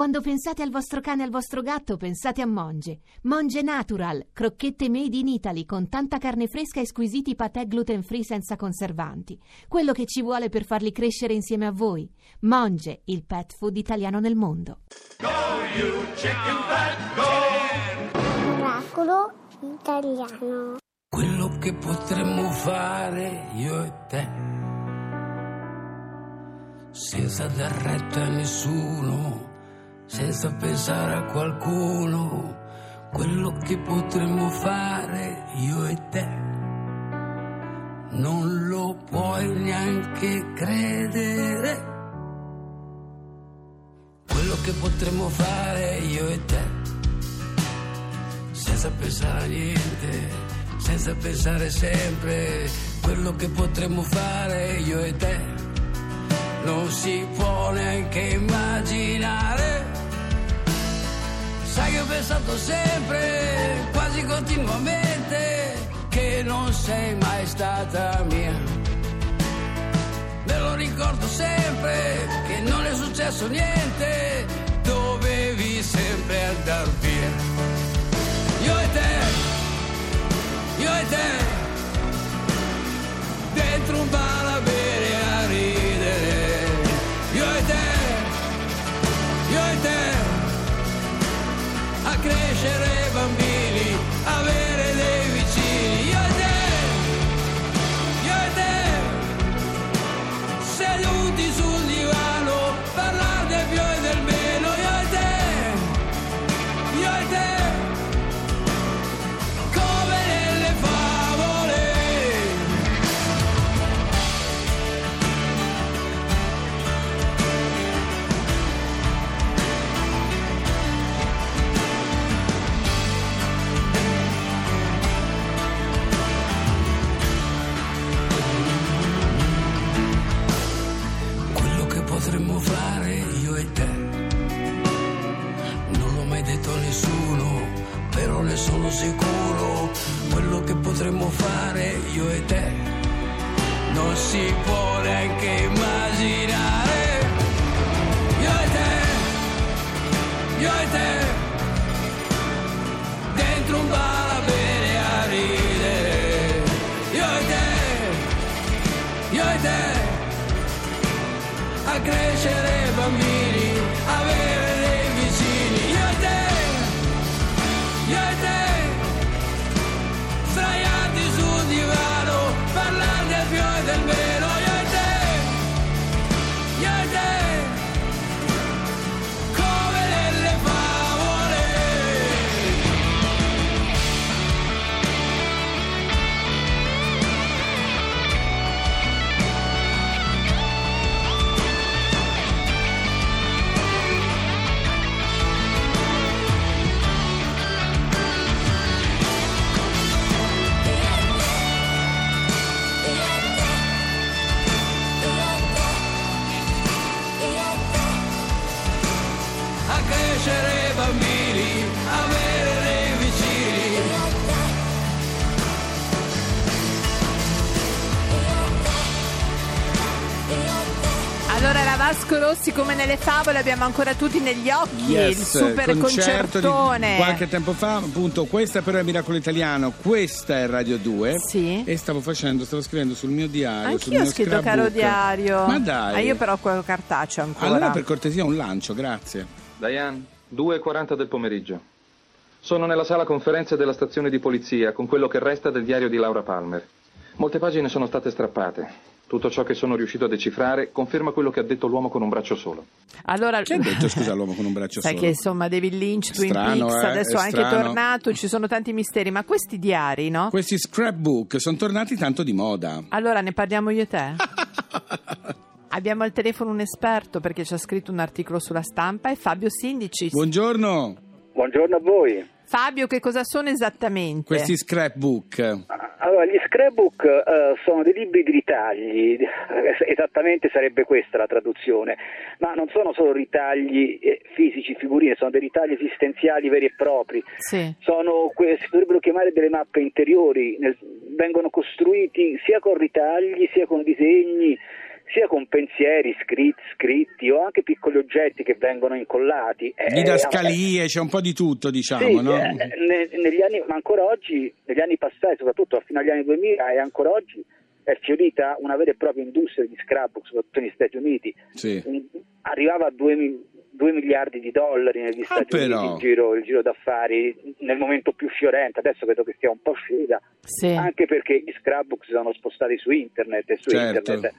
Quando pensate al vostro cane e al vostro gatto, pensate a Monge. Monge Natural, crocchette made in Italy con tanta carne fresca e squisiti patè gluten free senza conservanti. Quello che ci vuole per farli crescere insieme a voi. Monge, il pet food italiano nel mondo. Oracolo italiano. Quello che potremmo fare io e te. Senza dar retta a nessuno senza pensare a qualcuno, quello che potremmo fare io e te. Non lo puoi neanche credere. Quello che potremmo fare io e te. Senza pensare a niente, senza pensare sempre. Quello che potremmo fare io e te. Non si può neanche immaginare pensato sempre, quasi continuamente, che non sei mai stata mia. Me lo ricordo sempre, che non è successo niente, dovevi sempre andar via. Io e te, io e te, crescere detto a nessuno, però ne sono sicuro. Quello che potremmo fare io e te. Non si può neanche immaginare. Io e te, io e te. Dentro un bar a bere a ridere. Io e te, io e te a crescere bambini, avere Vasco Rossi come nelle favole abbiamo ancora tutti negli occhi Yes, il super concerto di concertone. qualche tempo fa, appunto, questa però è Miracolo Italiano, questa è Radio 2 Sì. e stavo facendo, stavo scrivendo sul mio diario, sul Anch'io ho scritto scrapbook. caro diario. Ma dai. Ah, io però ho quello cartaceo ancora. Allora per cortesia un lancio, grazie. Diane, 2.40 del pomeriggio. Sono nella sala conferenze della stazione di polizia con quello che resta del diario di Laura Palmer. Molte pagine sono state strappate. Tutto ciò che sono riuscito a decifrare conferma quello che ha detto l'uomo con un braccio solo. Allora, Chi ha detto scusa l'uomo con un braccio Sai solo? che insomma David Lynch, Twin Strano, Peaks, eh, adesso è anche strano. tornato, ci sono tanti misteri, ma questi diari, no? Questi scrapbook sono tornati tanto di moda. Allora ne parliamo io e te? Abbiamo al telefono un esperto perché ci ha scritto un articolo sulla stampa, è Fabio Sindici. Buongiorno, Buongiorno a voi. Fabio, che cosa sono esattamente? questi scrapbook. Allora, gli scrapbook eh, sono dei libri di ritagli, esattamente sarebbe questa la traduzione, ma non sono solo ritagli eh, fisici, figurine, sono dei ritagli esistenziali veri e propri. Sì. Sono, si dovrebbero chiamare delle mappe interiori, nel- vengono costruiti sia con ritagli, sia con disegni, sia con pensieri scritti, scritti o anche piccoli oggetti che vengono incollati. Eh, Didascalie, c'è un po' di tutto, diciamo, sì, no? eh, ne- negli anni, ma ancora oggi, negli anni passati, soprattutto fino agli anni 2000 e ancora oggi, è fiorita una vera e propria industria di scrapbook, soprattutto negli Stati Uniti. Sì. Arrivava a 2 miliardi di dollari negli Ah, Stati però. Uniti il giro, il giro d'affari nel momento più fiorente, adesso vedo che sia un po' scesa, Sì. anche perché gli scrapbook si sono spostati su internet e su Certo. internet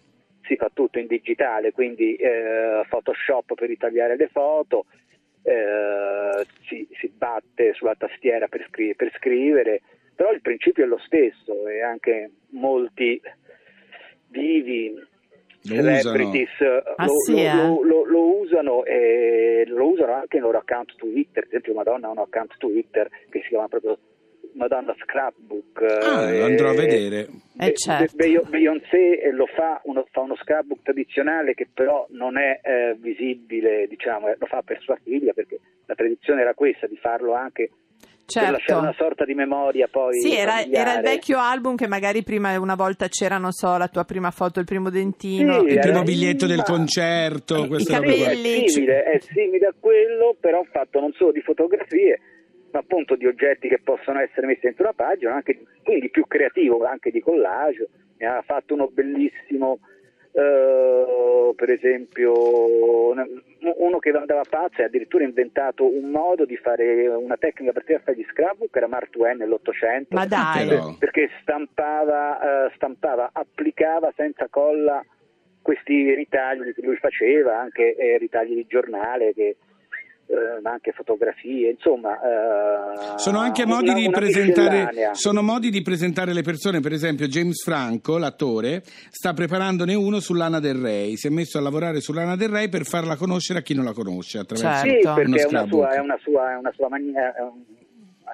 si fa tutto in digitale, quindi eh, Photoshop per ritagliare le foto, eh, si, si batte sulla tastiera per, scri- per scrivere, però il principio è lo stesso e anche molti vivi Lo celebrities eh, Ah, lo, sì, lo- eh? lo- lo- lo usano e lo usano anche nei loro account Twitter, ad esempio Madonna ha un account Twitter che si chiama proprio Madonna Scrapbook. Ah, eh, lo andrò a vedere. Eh, certo. Be- Beyoncé eh, lo fa uno, fa uno scrapbook tradizionale che però non è eh, visibile, diciamo, eh, lo fa per sua figlia perché la tradizione era questa di farlo anche per lasciare una Certo. sorta di memoria poi Sì, era, era il vecchio album che magari prima una volta c'era, non so, la tua prima foto, il primo dentino. Sì, Il primo biglietto del concerto, I qua. capelli. È simile, è simile a quello, però fatto non solo di fotografie, appunto di oggetti che possono essere messi dentro una pagina, anche, quindi più creativo, anche di collage. Ne ha fatto uno bellissimo, eh, per esempio, uno che andava pazzo e ha addirittura inventato un modo di fare una tecnica per fare gli scrapbook, era Mark Twain nell'Ottocento. Ma dai. Però. perché stampava, eh, stampava, applicava senza colla questi ritagli che lui faceva, anche eh, ritagli di giornale, che, eh, ma anche fotografie, insomma. eh, Sono anche modi una- di una presentare sono modi di presentare le persone, per esempio James Franco, l'attore, sta preparandone uno sull'Ana del Rey, si è messo a lavorare sull'Ana del Rey per farla conoscere a chi non la conosce attraverso Certo. Sì, uno perché è una, sua, è una sua, è una sua mania-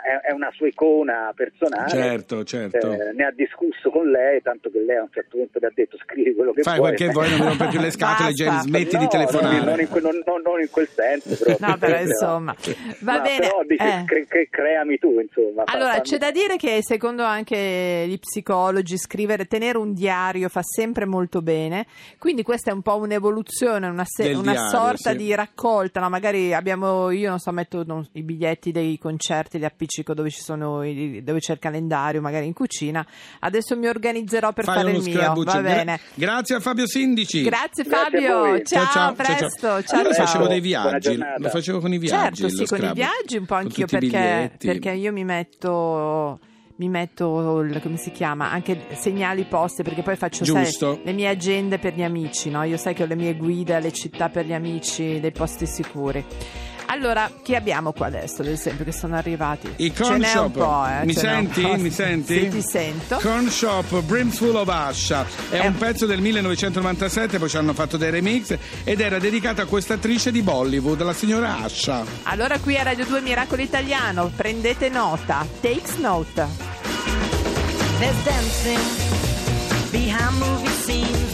è un- è- è una sua icona personale. Certo, certo. Eh, ne ha discusso con lei, tanto che lei a un certo punto le ha detto scrivi quello che Fai vuoi. quel che vuoi, non mi rompe più le scatole, Basta. James, smetti No, di telefonare. Non, non in, que- non- non- non in quel senso, proprio. No, però insomma, va Ma bene. Però dice, eh. cre- cre- creami tu, insomma. Allora, fammi- c'è da dire che secondo anche gli psicologi scrivere, tenere un diario fa sempre molto bene, quindi questa è un po' un'evoluzione, una, se- una diario, sorta sì. di raccolta, no? magari abbiamo, io non so, metto non- i biglietti dei concerti, li appiccico dove, ci sono i- dove c'è il calendario, magari in cucina, adesso mi organizzerò per Fai fare uno il mio, va Gra- bene. grazie a Fabio Sindici. Grazie Grazie Fabio, voi. ciao, Ciao, ciao, presto, ciao, ciao, ciao. facevo dei viaggi, lo facevo con i viaggi. Certo, lo sì, con i viaggi un po' anch'io perché, perché io mi metto mi metto il- come si chiama anche segnali poste perché poi faccio sai, le mie agende per gli amici no? io sai che ho le mie guide alle città per gli amici dei posti sicuri allora chi abbiamo qua adesso ad esempio che sono arrivati I ce corn n'è shop. un po' eh, Mi ce n'è un senti? po'. Mi senti? sì ti sento Corn Shop Brimful of Asha è Eh. un pezzo del 1997, poi ci hanno fatto dei remix ed era dedicato a questa attrice di Bollywood, la signora Asha. allora qui a Radio 2 Miracolo Italiano prendete nota takes note There's dancing behind movie scenes,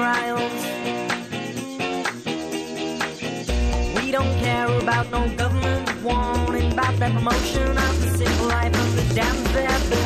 riles. We don't care about no government warning about that promotion of the simple life of the damn devil.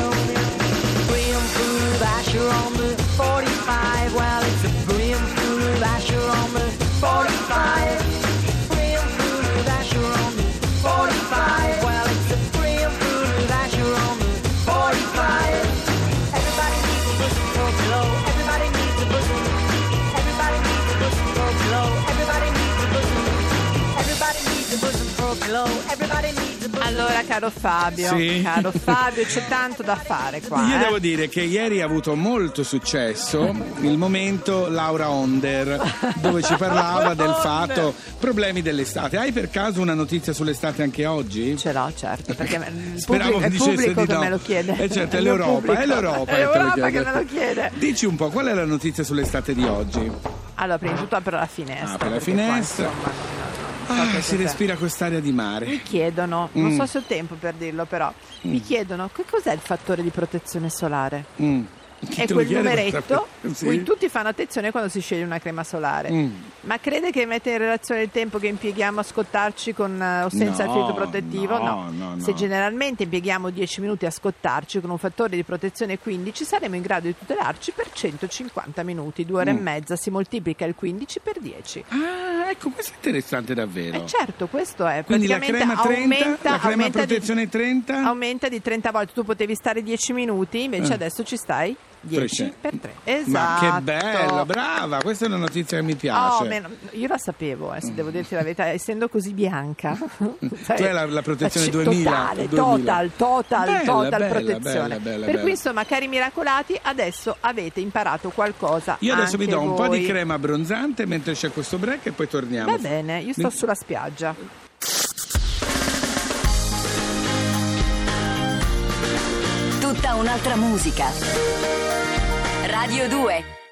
Allora, caro Fabio, Sì. caro Fabio, c'è tanto da fare qua. Io eh. devo dire che ieri ha avuto molto successo il momento Laura Onder, dove ci parlava del fatto problemi dell'estate. Hai per caso una notizia sull'estate anche oggi? Ce l'ho, certo, perché il Speravo pubblico, che è pubblico di che no. me lo chiede. Eh certo, è l'Europa, è l'Europa, È che l'Europa chiede. che me lo chiede. Dici un po', qual è la notizia sull'estate di oggi? Allora, prima di tutto apro la finestra. Apri la perché qua, finestra. insomma, so Ah, si respira quest'aria di Mi mare. chiedono, non Mm. so se ho tempo per dirlo, però mi chiedono che cos'è il fattore di protezione solare? Mm. Chi È quel numeretto? Sì. cui tutti fanno attenzione quando si sceglie una crema solare. Mm. Ma crede che mette in relazione il tempo che impieghiamo a scottarci con eh, o senza il No, filtro protettivo? no, no, no. Se generalmente impieghiamo 10 minuti a scottarci con un fattore di protezione 15, saremo in grado di tutelarci per 150 minuti. Due ore Mm. e mezza si moltiplica il 15 per 10. Ah, ecco, questo è interessante davvero. Eh certo, questo è Quindi la crema 30, aumenta, la crema aumenta di- protezione 30? aumenta di 30 volte. Tu potevi stare 10 minuti, invece Eh. adesso ci stai 10 Trecento. per 3. Esatto. Ma che bello, brava, questa è una notizia che mi piace. Oh, meno- io la sapevo, eh, se devo dirti la verità, essendo così bianca. Tu hai la- la protezione c- 2000, Totale, 2000. total, total, Bella, total bella, protezione. bella, bella, per bella. cui, insomma, cari miracolati, adesso avete imparato qualcosa. Io adesso vi do un po' voi. di crema abbronzante mentre c'è questo break e poi torniamo. Va bene, io sto Mi- sulla spiaggia. Tutta un'altra musica. Radio 2